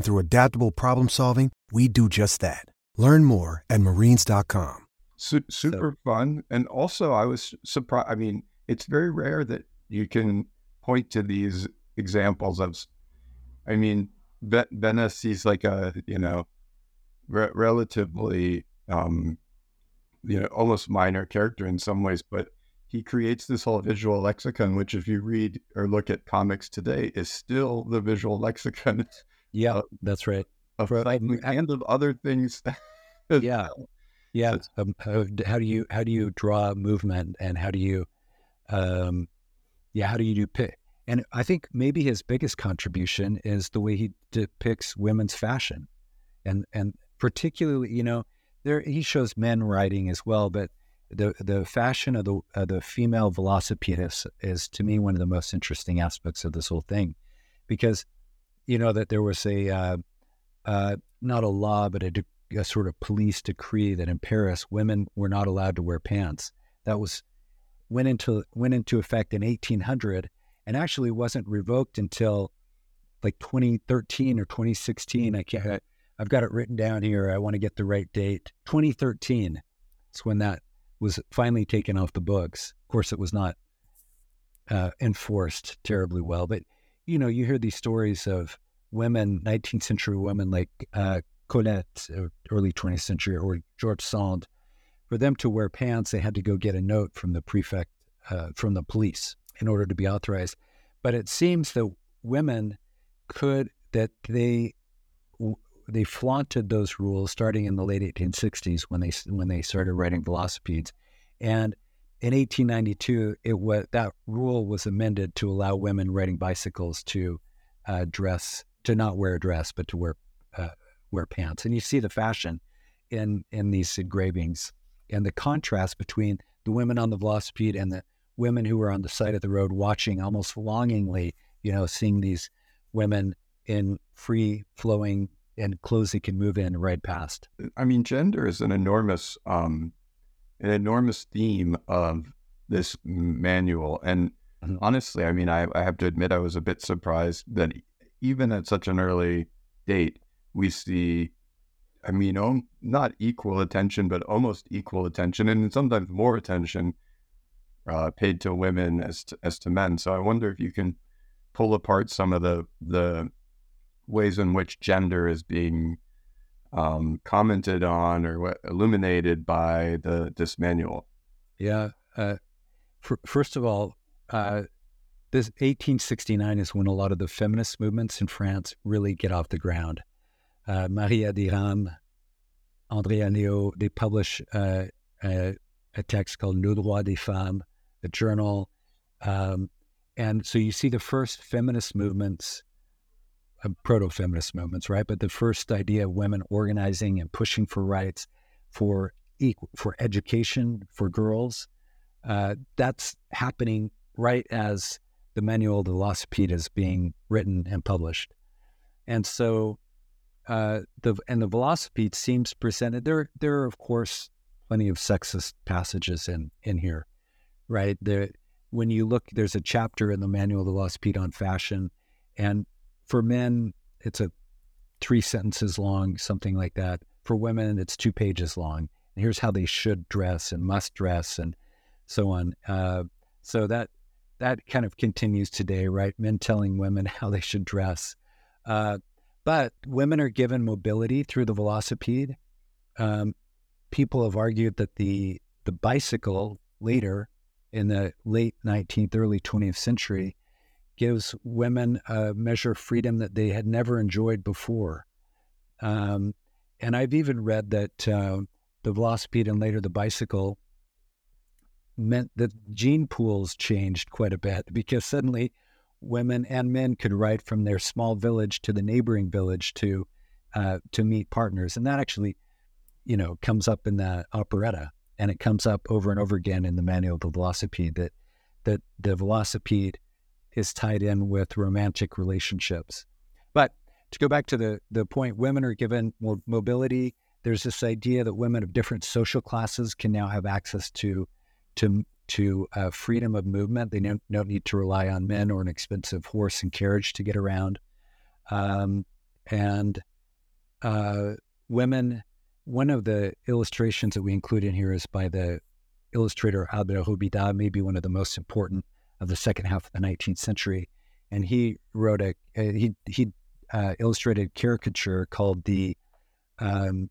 And through adaptable problem solving, we do just that. Learn more at marines.com. Su- super so. fun. And also, I was surprised. I mean, it's very rare that you can point to these examples of, I mean, Benassit is like a, you know, re- relatively, um, you know, almost minor character in some ways, but he creates this whole visual lexicon, which, if you read or look at comics today, is still the visual lexicon. Yeah, uh, that's right of and of other things. yeah, yeah. Um, how, how, do you how do you draw movement and how do you, um, yeah, how do you do pick? And I think maybe his biggest contribution is the way he depicts women's fashion, and and particularly, you know, there he shows men riding as well, but the the fashion of the the female velocipedist is to me one of the most interesting aspects of this whole thing, because you know that there was a uh, uh, not a law, but a, de- a, sort of police decree that in Paris women were not allowed to wear pants. That was went into went into effect in 1800, and actually wasn't revoked until like 2013 or 2016. I can't. I've got it written down here. I want to get the right date. 2013 is when that was finally taken off the books. Of course, it was not uh, enforced terribly well, but you know, you hear these stories of women, 19th century women like uh, Colette, uh, early 20th century, or George Sand, for them to wear pants, they had to go get a note from the prefect, uh, from the police in order to be authorized. But it seems that women could, that they, they flaunted those rules starting in the late 1860s when they when they started writing velocipedes, and in 1892 it was that rule was amended to allow women riding bicycles to uh, dress to not wear a dress but to wear uh, wear pants, and you see the fashion in in these engravings and the contrast between the women on the velocipede and the women who were on the side of the road watching almost longingly, you know, seeing these women in free flowing and clothes they can move in right past. I mean, gender is an enormous, um, an enormous theme of this manual. And mm-hmm. honestly, I mean, I, I have to admit, I was a bit surprised that even at such an early date, we see, I mean, um, not equal attention, but almost equal attention, and sometimes more attention uh, paid to women as to, as to men. So I wonder if you can pull apart some of the the ways in which gender is being um, commented on or what, illuminated by the this manual. Yeah. Uh, for, first of all, uh, this 1869 is when a lot of the feminist movements in France really get off the ground. Uh, Maria Deraismes, André Léo, they publish uh, a, a, text called Nos droits des femmes, a journal. Um, and so you see the first feminist movements uh, proto-feminist movements, right? But the first idea of women organizing and pushing for rights, for equal, for education for girls, uh, that's happening right as the Manual de Velocipede is being written and published. And so uh, the and the Velocipede seems presented there. There are of course plenty of sexist passages in in here, right? There, when you look, there's a chapter in the Manual de Velocipede on fashion, and for men, it's a three sentences long, something like that. For women, it's two pages long. And here's how they should dress and must dress and so on. Uh, so that that kind of continues today, right? Men telling women how they should dress. Uh, but women are given mobility through the velocipede. Um, people have argued that the the bicycle later in the late 19th, early 20th century gives women a measure of freedom that they had never enjoyed before. Um, and I've even read that uh, the velocipede and later the bicycle meant that gene pools changed quite a bit because suddenly women and men could ride from their small village to the neighboring village to uh, to meet partners, and that actually, you know, comes up in the operetta, and it comes up over and over again in the manual of the velocipede that that the velocipede is tied in with romantic relationships. But to go back to the, the point, women are given mobility. There's this idea that women of different social classes can now have access to to to uh, freedom of movement. They don't, don't, need to rely on men or an expensive horse and carriage to get around. Um, and uh, women, one of the illustrations that we include in here is by the illustrator Albert Robida, maybe one of the most important of the second half of the 19th century, and he wrote a, he he uh, illustrated caricature called the um,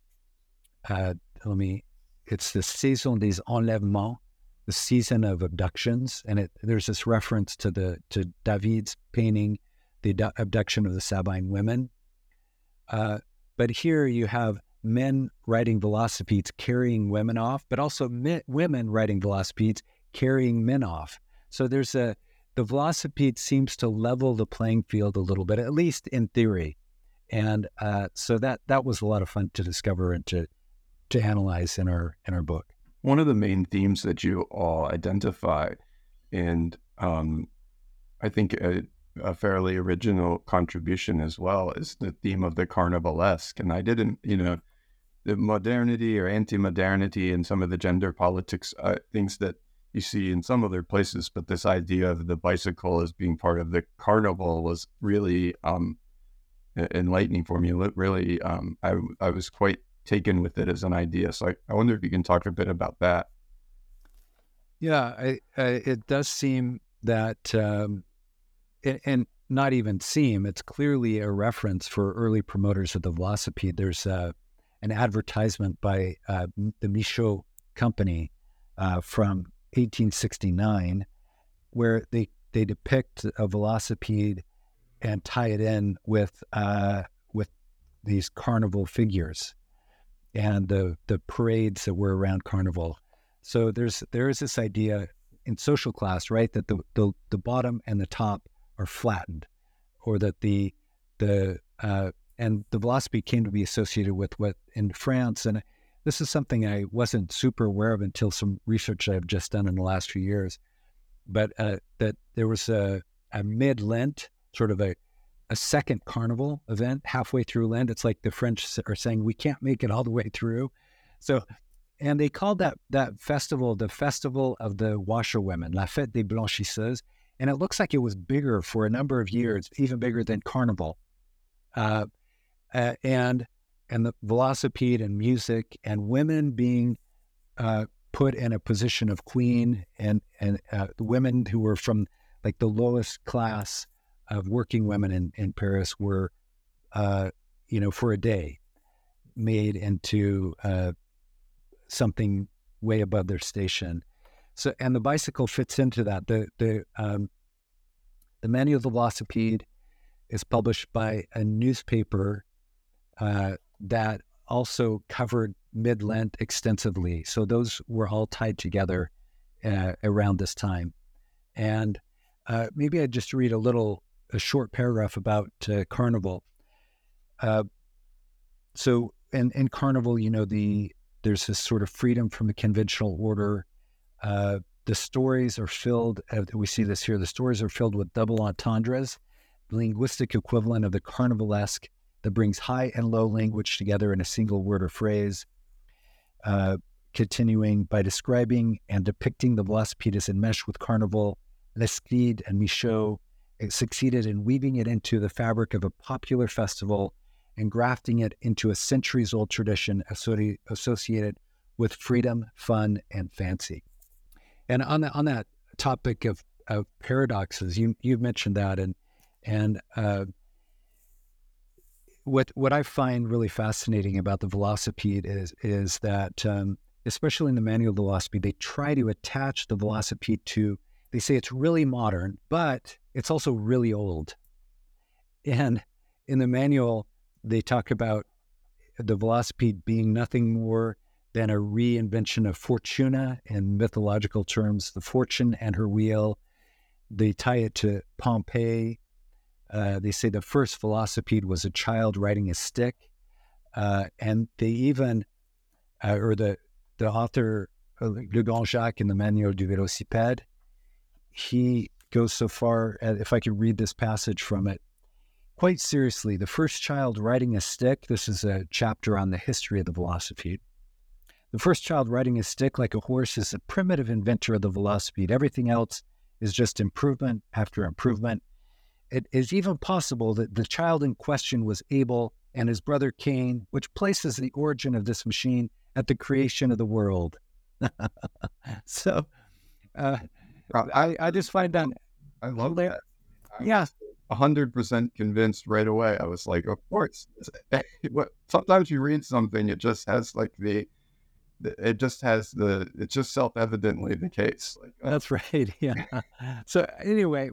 uh, let me it's the saison des enlèvements, the season of abductions, and it, there's this reference to the to David's painting, the abduction of the Sabine women. Uh, but here you have men riding velocipedes carrying women off, but also men, women riding velocipedes carrying men off. So there's a the velocipede seems to level the playing field a little bit, at least in theory. And uh, so that that was a lot of fun to discover and to to analyze in our in our book. One of the main themes that you all identify, and um, I think a, a, fairly original contribution as well, is the theme of the carnivalesque. And I didn't, you know, the modernity or anti-modernity and some of the gender politics uh, things that you see in some other places, but this idea of the bicycle as being part of the carnival was really um, enlightening for me. Really, um, I, I was quite taken with it as an idea. So I, I wonder if you can talk a bit about that. Yeah, I, I, it does seem that, um, and, and not even seem, it's clearly a reference for early promoters of the velocipede. There's uh, an advertisement by uh, the Michaux company uh, from 1869, where they they depict a velocipede and tie it in with uh, with these carnival figures and the the parades that were around carnival. So there's there is this idea in social class, right, that the, the the bottom and the top are flattened, or that the the uh, and the velocipede came to be associated with what in France and this is something I wasn't super aware of until some research I've just done in the last few years. But uh, that there was a, a mid Lent sort of a a second carnival event halfway through Lent. It's like the French are saying we can't make it all the way through. So, and they called that that festival the Festival of the Washerwomen, La Fête des Blanchisseuses, and it looks like it was bigger for a number of years, even bigger than Carnival. Uh, uh, and and the velocipede and music and women being uh, put in a position of queen and and uh, the women who were from like the lowest class of working women in, in Paris were, uh, you know, for a day made into uh, something way above their station. So, and the bicycle fits into that. The the um, the manual of the velocipede is published by a newspaper uh, that also covered mid Lent extensively. So those were all tied together uh, around this time. And uh, maybe I'd just read a little a short paragraph about uh, Carnival. Uh, so, in, in Carnival, you know, the there's this sort of freedom from the conventional order. Uh, the stories are filled. Uh, we see this here. The stories are filled with double entendres, the linguistic equivalent of the carnivalesque that brings high and low language together in a single word or phrase. Uh, continuing by describing and depicting the velocipede as enmeshed with Carnival, Lesclide and Michaux succeeded in weaving it into the fabric of a popular festival and grafting it into a centuries old tradition associated with freedom, fun, and fancy. And on, the, on that topic of, of paradoxes, you, you mentioned that. And, and uh, what, what I find really fascinating about the velocipede is, is that, um, especially in the manual velocipede, they try to attach the velocipede to, they say it's really modern, but it's also really old. And in the manual, they talk about the velocipede being nothing more than a reinvention of Fortuna in mythological terms, the fortune and her wheel. They tie it to Pompeii. Uh, they say the first velocipede was a child riding a stick. Uh, and they even, uh, or the, the author, uh, Le Grand Jacques in the Manual du Velocipède, he goes so far, if I could read this passage from it, quite seriously, the first child riding a stick, this is a chapter on the history of the velocipede. The first child riding a stick like a horse is a primitive inventor of the velocipede. Everything else is just improvement after improvement. It is even possible that the child in question was Abel and his brother Cain, which places the origin of this machine at the creation of the world. so, uh, I, I just find that I love that. I yeah. hundred percent convinced right away. I was like, of course. Sometimes you read something, it just has like the, it just has the, it's just self evidently the case. Like, oh. That's right. Yeah. so anyway,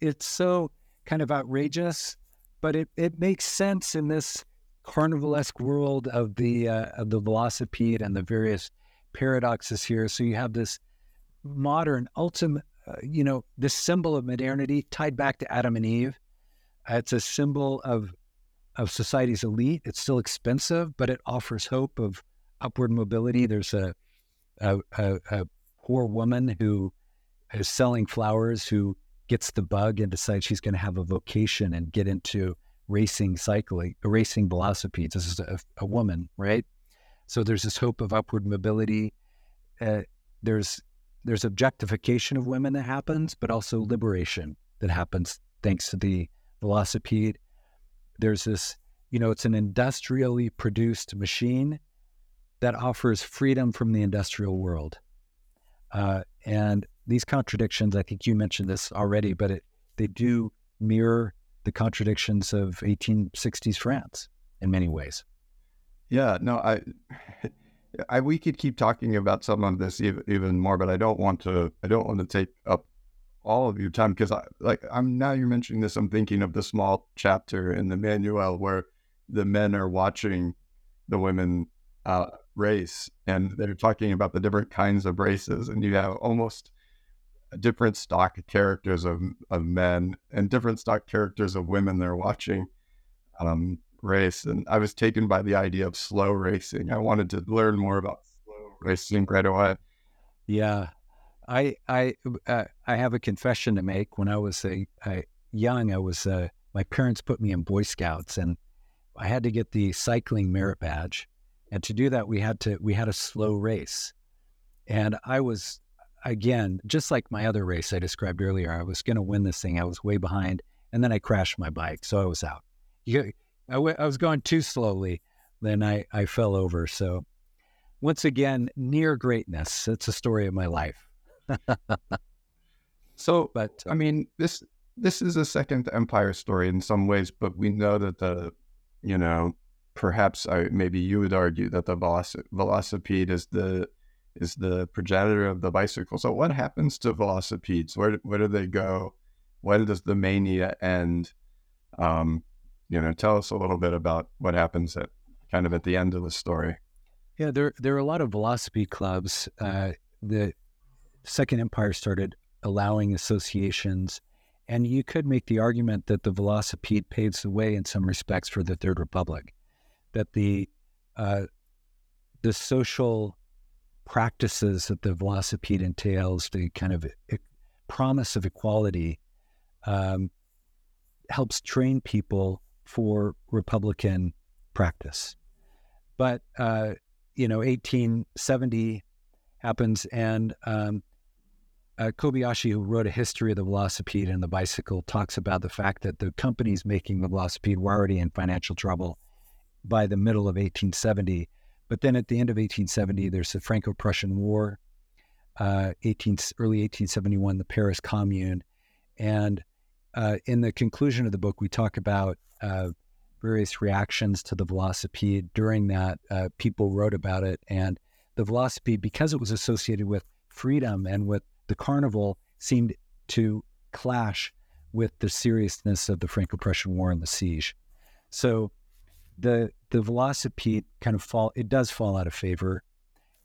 it's so kind of outrageous, but it, it makes sense in this carnivalesque world of the uh, of the velocipede and the various paradoxes here. So you have this modern, ultimate, uh, you know, this symbol of modernity tied back to Adam and Eve. Uh, it's a symbol of of society's elite. It's still expensive, but it offers hope of upward mobility. There's a a, a, a poor woman who is selling flowers who gets the bug and decides she's going to have a vocation and get into racing cycling, racing velocipedes. This is a, a woman, right? So there's this hope of upward mobility. Uh, there's there's objectification of women that happens, but also liberation that happens thanks to the velocipede. There's this, you know, it's an industrially produced machine that offers freedom from the industrial world. Uh, and these contradictions, I think you mentioned this already, but it, they do mirror the contradictions of 1860s France in many ways. Yeah, no, I I, we could keep talking about some of this even, even more, but I don't want to. I don't want to take up all of your time because I like I'm now you're mentioning this. I'm thinking of the small chapter in the manual where the men are watching the women uh, race, and they're talking about the different kinds of races, and you have almost different stock characters of of men and different stock characters of women they're watching um, race. And I was taken by the idea of slow racing. I wanted to learn more about slow racing right away. Yeah, I I uh, I have a confession to make. When I was a, a young, I was uh, my parents put me in Boy Scouts, and I had to get the cycling merit badge. And to do that, we had to we had a slow race, and I was again just like my other race I described earlier. I was going to win this thing. I was way behind, and then I crashed my bike, so I was out. You, I, w- I was going too slowly. Then I I fell over. So once again, near greatness. It's a story of my life. so, but uh I mean, this this is a second empire story in some ways, but we know that the, you know, perhaps I, maybe you would argue that the velocipede is the is the progenitor of the bicycle. So, what happens to velocipedes? Where where do they go? When does the mania end? Um, you know, tell us a little bit about what happens at kind of at the end of the story. Yeah, there there are a lot of velocipede clubs. Uh, the Second Empire started allowing associations, and you could make the argument that the velocipede paves the way in some respects for the Third Republic. That the uh, the social practices that the velocipede entails, the kind of e- promise of equality, um, helps train people for Republican practice. But uh, you know, 1870 happens, and um, uh, Kobayashi, who wrote a history of the velocipede and the bicycle, talks about the fact that the companies making the velocipede were already in financial trouble by the middle of 1870. But then at the end of 1870, there's the Franco-Prussian War, uh, 18, early 1871, the Paris Commune, and uh, in the conclusion of the book, we talk about uh, various reactions to the velocipede. During that, uh, people wrote about it, and the velocipede, because it was associated with freedom and with the carnival seemed to clash with the seriousness of the Franco-Prussian War and the siege. So the the velocipede kind of fall it does fall out of favor.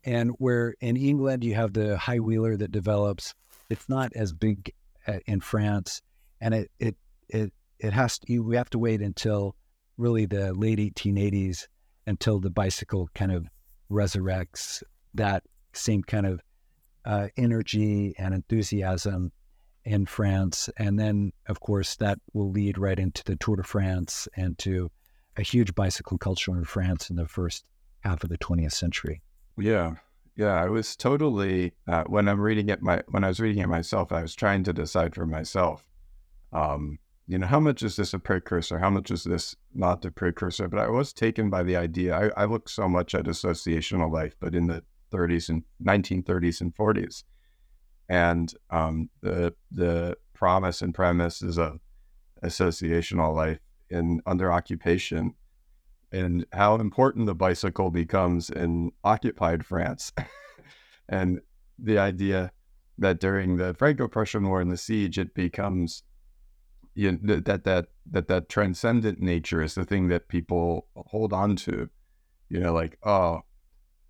And where in England you have the high wheeler that develops, it's not as big uh, in France, and it it it it has to you, we have to wait until really the late 1880s until the bicycle kind of resurrects that same kind of uh, energy and enthusiasm in France. And then, of course, that will lead right into the Tour de France and to a huge bicycle culture in France in the first half of the 20th century. Yeah. Yeah, I was totally uh, when I'm reading it my when I was reading it myself, I was trying to decide for myself, um, you know, how much is this a precursor? How much is this not a precursor? But I was taken by the idea. I, I look so much at associational life, but in the 30s and 1930s and 40s. And um, the the promise and premise is a associational life in under occupation, and how important the bicycle becomes in occupied France, and the idea that during the Franco-Prussian War and the siege, it becomes you know, that that that that transcendent nature is the thing that people hold on to. You know, like oh,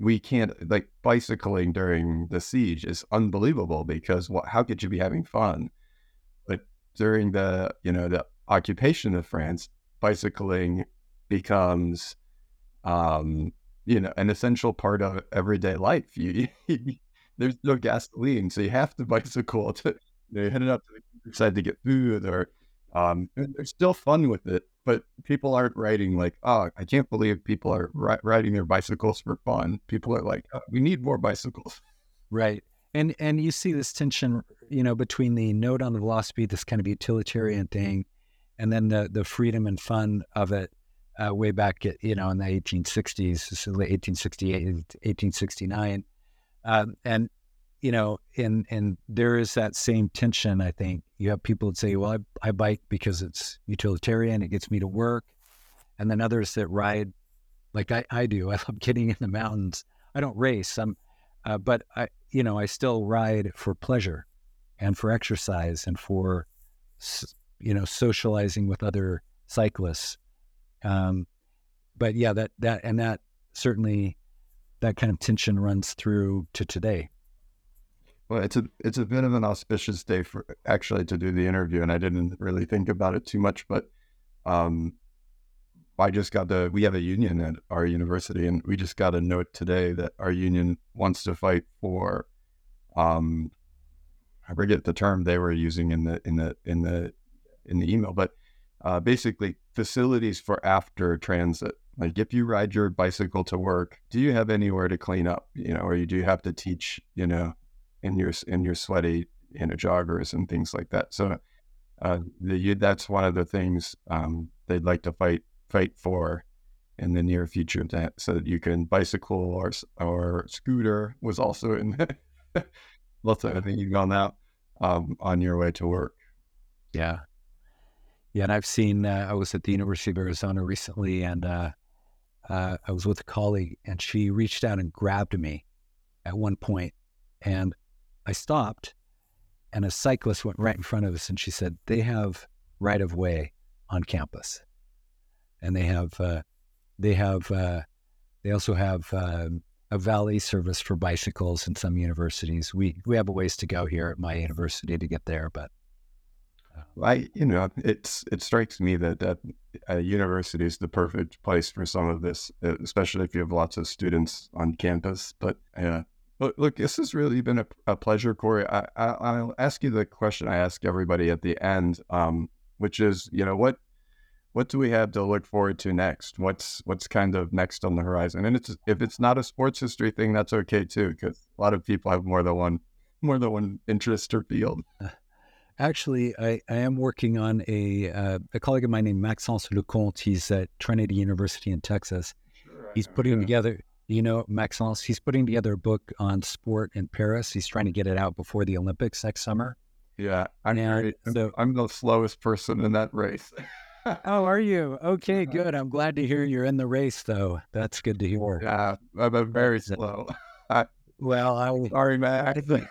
we can't like bicycling during the siege is unbelievable because what how could you be having fun but during the you know the occupation of france bicycling becomes um you know an essential part of everyday life you, there's no gasoline so you have to bicycle to you know, up to the countryside to get food or um, there's still fun with it, but people aren't writing like, oh, I can't believe people are ri- riding their bicycles for fun. People are like, oh, we need more bicycles. Right. And and you see this tension, you know, between the note on the velocipede, this kind of utilitarian thing, and then the the freedom and fun of it, uh, way back, at, you know, in the 1860s, 1868, 1869, um, and you know, and and there is that same tension. I think you have people that say, "Well, I, I bike because it's utilitarian; it gets me to work," and then others that ride, like I, I do. I love getting in the mountains. I don't race. I'm, uh, but I, you know, I still ride for pleasure, and for exercise, and for, you know, socializing with other cyclists. Um, but yeah, that that and that certainly that kind of tension runs through to today. Well, it's a it's a bit of an auspicious day for actually to do the interview, and I didn't really think about it too much, but um, I just got the we have a union at our university, and we just got a note today that our union wants to fight for, um, I forget the term they were using in the in the in the in the email, but uh, basically facilities for after transit. Like if you ride your bicycle to work, do you have anywhere to clean up? You know, or you do you have to teach? You know, in your in your sweaty you know joggers and things like that. So uh, the, that's one of the things um, they'd like to fight fight for in the near future that so that you can bicycle or or scooter was also in lots of things on that um, on your way to work. Yeah, yeah, and I've seen. Uh, I was at the University of Arizona recently, and uh, uh, I was with a colleague, and she reached out and grabbed me at one point, and I stopped, and a cyclist went right in front of us, and she said, "They have right of way on campus, and they have uh, they have uh, they also have um, a valet service for bicycles in some universities. We we have a ways to go here at my university to get there, but." Uh, I, you know, it's it strikes me that that a university is the perfect place for some of this, especially if you have lots of students on campus. But yeah, Look, look, this has really been a, a pleasure, Corry. I, will ask you the question I ask everybody at the end, um, which is, you know, what what do we have to look forward to next? What's what's kind of next on the horizon? And it's if it's not a sports history thing, that's okay too, because a lot of people have more than one more than one interest or field. Actually, I, I am working on a uh, a colleague of mine named Maxence Lecomte. He's at Trinity University in Texas. Sure, He's putting together you know, Maxence, he's putting together a book on sport in Paris. He's trying to get it out before the Olympics next summer. Yeah, I'm, and so, I'm the slowest person in that race. oh, are you? Okay, good. I'm glad to hear you're in the race, though. That's good to hear. Yeah, I'm very slow. well, I'm sorry, man.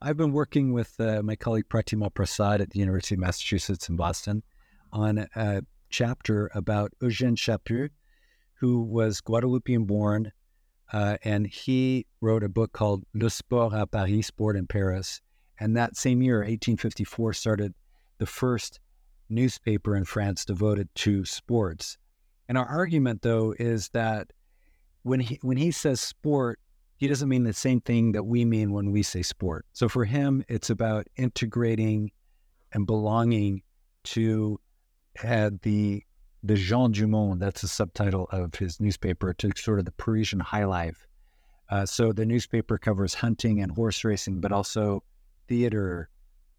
I've been working with uh, my colleague Pratima Prasad at the University of Massachusetts in Boston on a chapter about Eugène Chaput, who was Guadeloupean born, uh, and he wrote a book called Le Sport à Paris, Sport in Paris. And that same year, 1854, started the first newspaper in France devoted to sports. And our argument, though, is that when he when he says sport, he doesn't mean the same thing that we mean when we say sport. So for him, it's about integrating and belonging to uh, the the Gens du Monde, that's the subtitle of his newspaper, to sort of the Parisian high life. Uh, so the newspaper covers hunting and horse racing, but also theater,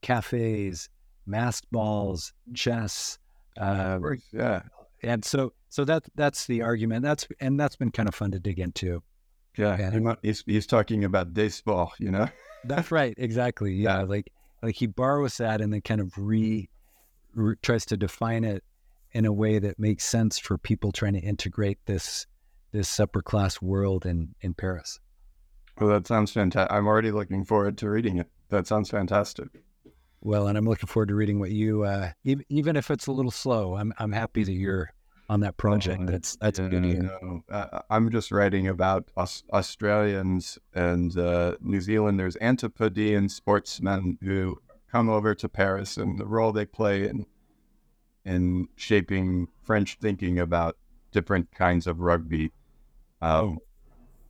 cafes, masked balls, chess. Uh, yeah, and so so that that's the argument. That's and that's been kind of fun to dig into. Yeah, and, he's he's talking about sports, you know. that's right, exactly. Yeah, like like he borrows that and then kind of re, re tries to define it in a way that makes sense for people trying to integrate this this upper class world in in Paris. Well, that sounds fantastic. I'm already looking forward to reading it. That sounds fantastic. Well, and I'm looking forward to reading what you, uh, even, even if it's a little slow. I'm I'm happy that you're on that project. That's that's yeah, good. No, uh, I'm just writing about Aus- Australians and uh, New Zealanders, Antipodean sportsmen who come over to Paris and the role they play in in shaping French thinking about different kinds of rugby. Um, oh.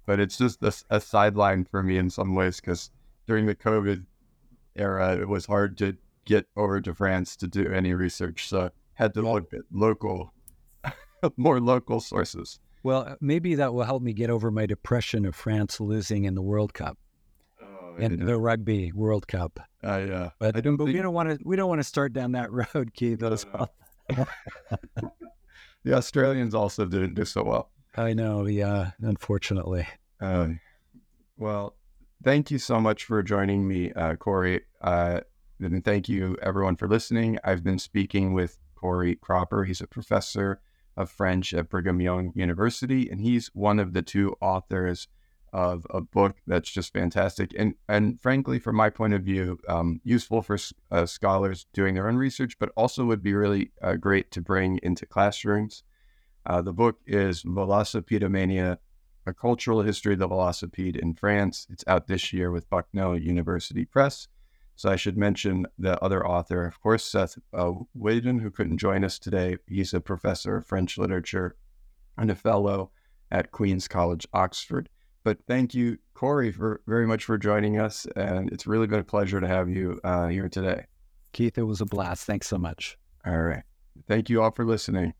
But it's just a, a, sideline for me in some ways because during the COVID era, it was hard to get over to France to do any research. So I had to look at local, more local sources. Well, maybe that will help me get over my depression of France losing in the World Cup and the Rugby World Cup. Uh, yeah, but, I don't but think... we don't want to we don't want to start down that road, Keith. No, well. the Australians also didn't do so well. I know, yeah, unfortunately. Uh, well, thank you so much for joining me, uh, Corry. Uh, and thank you, everyone, for listening. I've been speaking with Corry Cropper. He's a professor of French at Brigham Young University, and he's one of the two authors of a book that's just fantastic and and frankly from my point of view um, useful for uh, scholars doing their own research but also would be really uh, great to bring into classrooms Uh, the book is Velocipedomania, A Cultural History of the Velocipede in France. It's out this year with Bucknell University Press. So I should mention the other author, of course, Seth uh, Whidden, who couldn't join us today. He's a professor of French literature and a fellow at Queen's College, Oxford. But thank you, Corry, for very much for joining us, and it's really been a pleasure to have you uh, here today. Keith, it was a blast. Thanks so much. All right. Thank you all for listening.